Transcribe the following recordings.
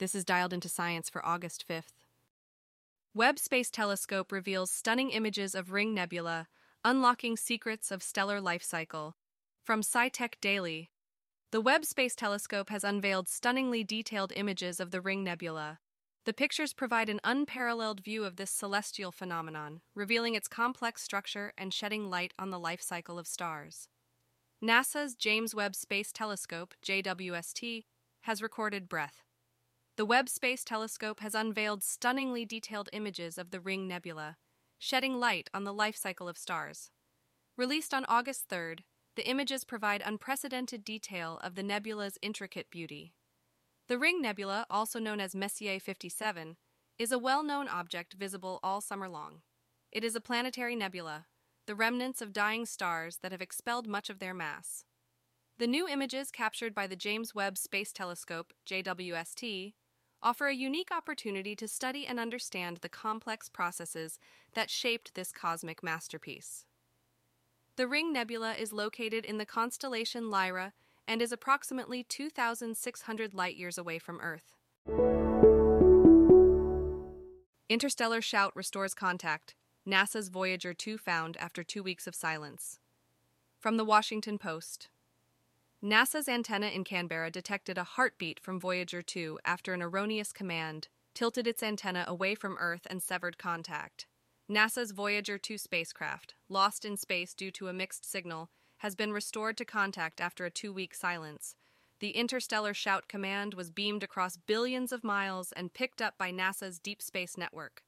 This is dialed into science for August 5th. Webb Space Telescope reveals stunning images of Ring Nebula, unlocking secrets of stellar life cycle. From SciTech Daily, the Webb Space Telescope has unveiled stunningly detailed images of the Ring Nebula. The pictures provide an unparalleled view of this celestial phenomenon, revealing its complex structure and shedding light on the life cycle of stars. NASA's James Webb Space Telescope, JWST, has recorded breath. The Webb Space Telescope has unveiled stunningly detailed images of the Ring Nebula, shedding light on the life cycle of stars. Released on August 3rd, the images provide unprecedented detail of the nebula's intricate beauty. The Ring Nebula, also known as Messier 57, is a well known object visible all summer long. It is a planetary nebula, the remnants of dying stars that have expelled much of their mass. The new images captured by the James Webb Space Telescope, JWST, offer a unique opportunity to study and understand the complex processes that shaped this cosmic masterpiece. The Ring Nebula is located in the constellation Lyra and is approximately 2,600 light years away from Earth. Interstellar Shout restores contact. NASA's Voyager 2 found after two weeks of silence. From the Washington Post. NASA's antenna in Canberra detected a heartbeat from Voyager 2 after an erroneous command tilted its antenna away from Earth and severed contact. NASA's Voyager 2 spacecraft, lost in space due to a mixed signal, has been restored to contact after a two week silence. The Interstellar Shout command was beamed across billions of miles and picked up by NASA's Deep Space Network.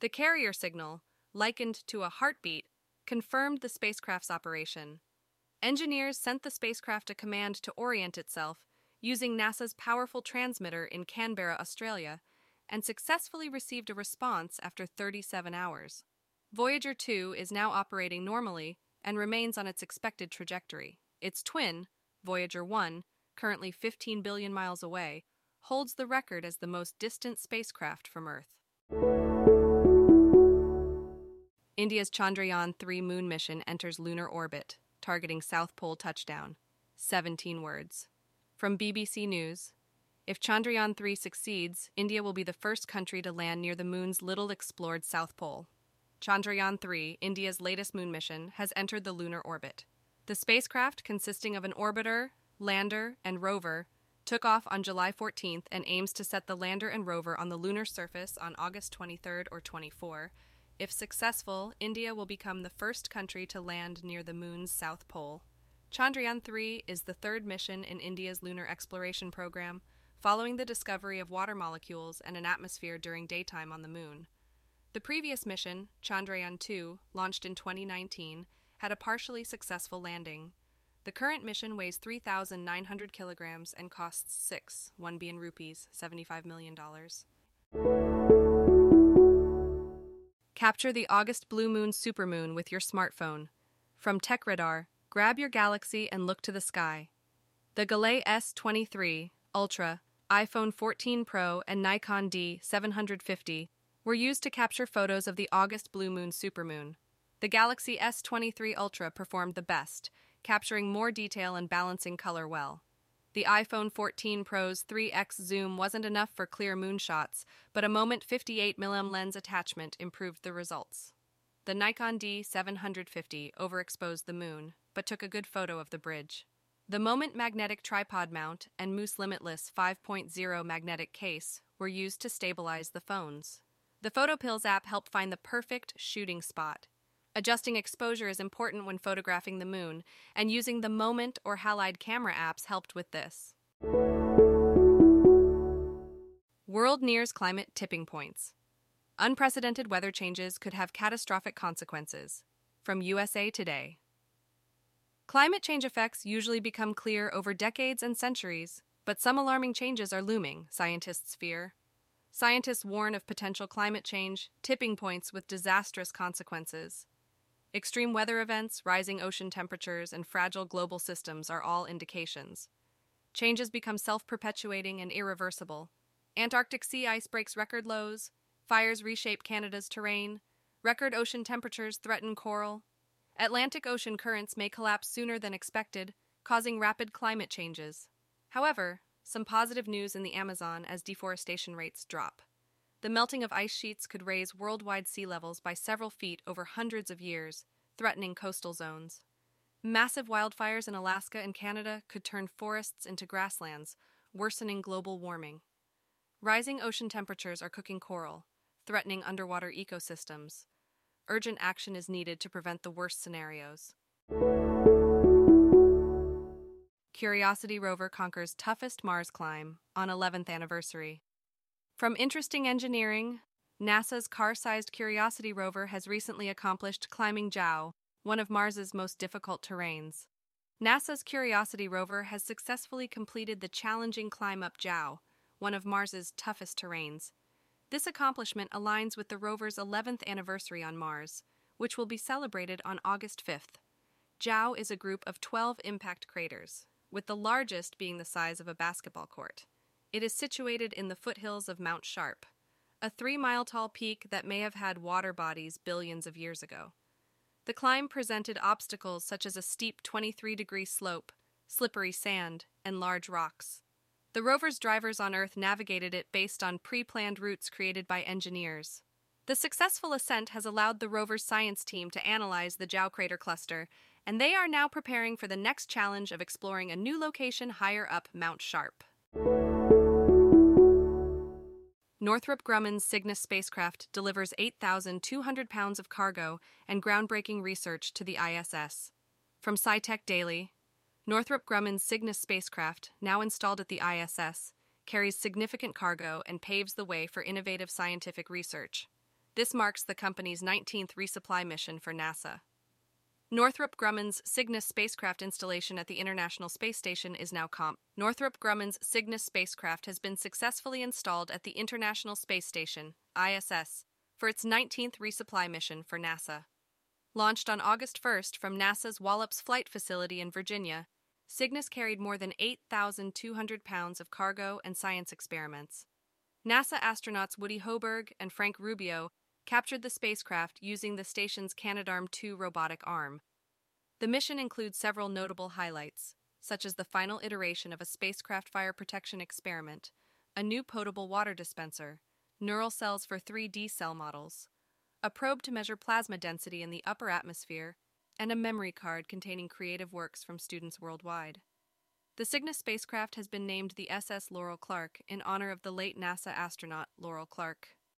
The carrier signal, likened to a heartbeat, confirmed the spacecraft's operation. Engineers sent the spacecraft a command to orient itself using NASA's powerful transmitter in Canberra, Australia, and successfully received a response after 37 hours. Voyager 2 is now operating normally and remains on its expected trajectory. Its twin, Voyager 1, currently 15 billion miles away, holds the record as the most distant spacecraft from Earth. India's Chandrayaan 3 moon mission enters lunar orbit targeting South Pole touchdown. 17 words. From BBC News If Chandrayaan 3 succeeds, India will be the first country to land near the moon's little explored South Pole. Chandrayaan 3, India's latest moon mission, has entered the lunar orbit. The spacecraft, consisting of an orbiter, lander, and rover, took off on July 14th and aims to set the lander and rover on the lunar surface on August 23rd or 24 if successful, India will become the first country to land near the moon's south pole. Chandrayaan 3 is the third mission in India's lunar exploration program, following the discovery of water molecules and an atmosphere during daytime on the moon. The previous mission, Chandrayaan 2, launched in 2019, had a partially successful landing. The current mission weighs 3,900 kilograms and costs 6, 1 billion rupees, $75 million. Capture the August blue moon supermoon with your smartphone. From TechRadar, grab your Galaxy and look to the sky. The Galaxy S23, Ultra, iPhone 14 Pro, and Nikon D750 were used to capture photos of the August blue moon supermoon. The Galaxy S23 Ultra performed the best, capturing more detail and balancing color well. The iPhone 14 Pro's 3x zoom wasn't enough for clear moonshots, but a Moment 58mm lens attachment improved the results. The Nikon D750 overexposed the moon, but took a good photo of the bridge. The Moment magnetic tripod mount and Moose Limitless 5.0 magnetic case were used to stabilize the phones. The PhotoPills app helped find the perfect shooting spot, Adjusting exposure is important when photographing the moon, and using the Moment or Halide camera apps helped with this. World nears climate tipping points. Unprecedented weather changes could have catastrophic consequences. From USA Today. Climate change effects usually become clear over decades and centuries, but some alarming changes are looming, scientists fear. Scientists warn of potential climate change, tipping points with disastrous consequences. Extreme weather events, rising ocean temperatures, and fragile global systems are all indications. Changes become self perpetuating and irreversible. Antarctic sea ice breaks record lows, fires reshape Canada's terrain, record ocean temperatures threaten coral. Atlantic Ocean currents may collapse sooner than expected, causing rapid climate changes. However, some positive news in the Amazon as deforestation rates drop. The melting of ice sheets could raise worldwide sea levels by several feet over hundreds of years, threatening coastal zones. Massive wildfires in Alaska and Canada could turn forests into grasslands, worsening global warming. Rising ocean temperatures are cooking coral, threatening underwater ecosystems. Urgent action is needed to prevent the worst scenarios. Curiosity rover conquers toughest Mars climb on 11th anniversary. From interesting engineering, NASA's car sized Curiosity rover has recently accomplished climbing Jau, one of Mars's most difficult terrains. NASA's Curiosity rover has successfully completed the challenging climb up Jau, one of Mars's toughest terrains. This accomplishment aligns with the rover's 11th anniversary on Mars, which will be celebrated on August 5th. Jau is a group of 12 impact craters, with the largest being the size of a basketball court. It is situated in the foothills of Mount Sharp, a three mile tall peak that may have had water bodies billions of years ago. The climb presented obstacles such as a steep 23 degree slope, slippery sand, and large rocks. The rover's drivers on Earth navigated it based on pre planned routes created by engineers. The successful ascent has allowed the rover's science team to analyze the Jau crater cluster and they are now preparing for the next challenge of exploring a new location higher up Mount Sharp. Northrop Grumman's Cygnus spacecraft delivers 8,200 pounds of cargo and groundbreaking research to the ISS. From SciTech Daily, Northrop Grumman's Cygnus spacecraft, now installed at the ISS, carries significant cargo and paves the way for innovative scientific research. This marks the company's 19th resupply mission for NASA. Northrop Grumman's Cygnus spacecraft installation at the International Space Station is now comp. Northrop Grumman's Cygnus spacecraft has been successfully installed at the International Space Station, ISS, for its 19th resupply mission for NASA. Launched on August 1st from NASA's Wallops Flight Facility in Virginia, Cygnus carried more than 8,200 pounds of cargo and science experiments. NASA astronauts Woody Hoburg and Frank Rubio captured the spacecraft using the station's Canadarm2 robotic arm. The mission includes several notable highlights, such as the final iteration of a spacecraft fire protection experiment, a new potable water dispenser, neural cells for 3D cell models, a probe to measure plasma density in the upper atmosphere, and a memory card containing creative works from students worldwide. The Cygnus spacecraft has been named the SS Laurel Clark in honor of the late NASA astronaut Laurel Clark.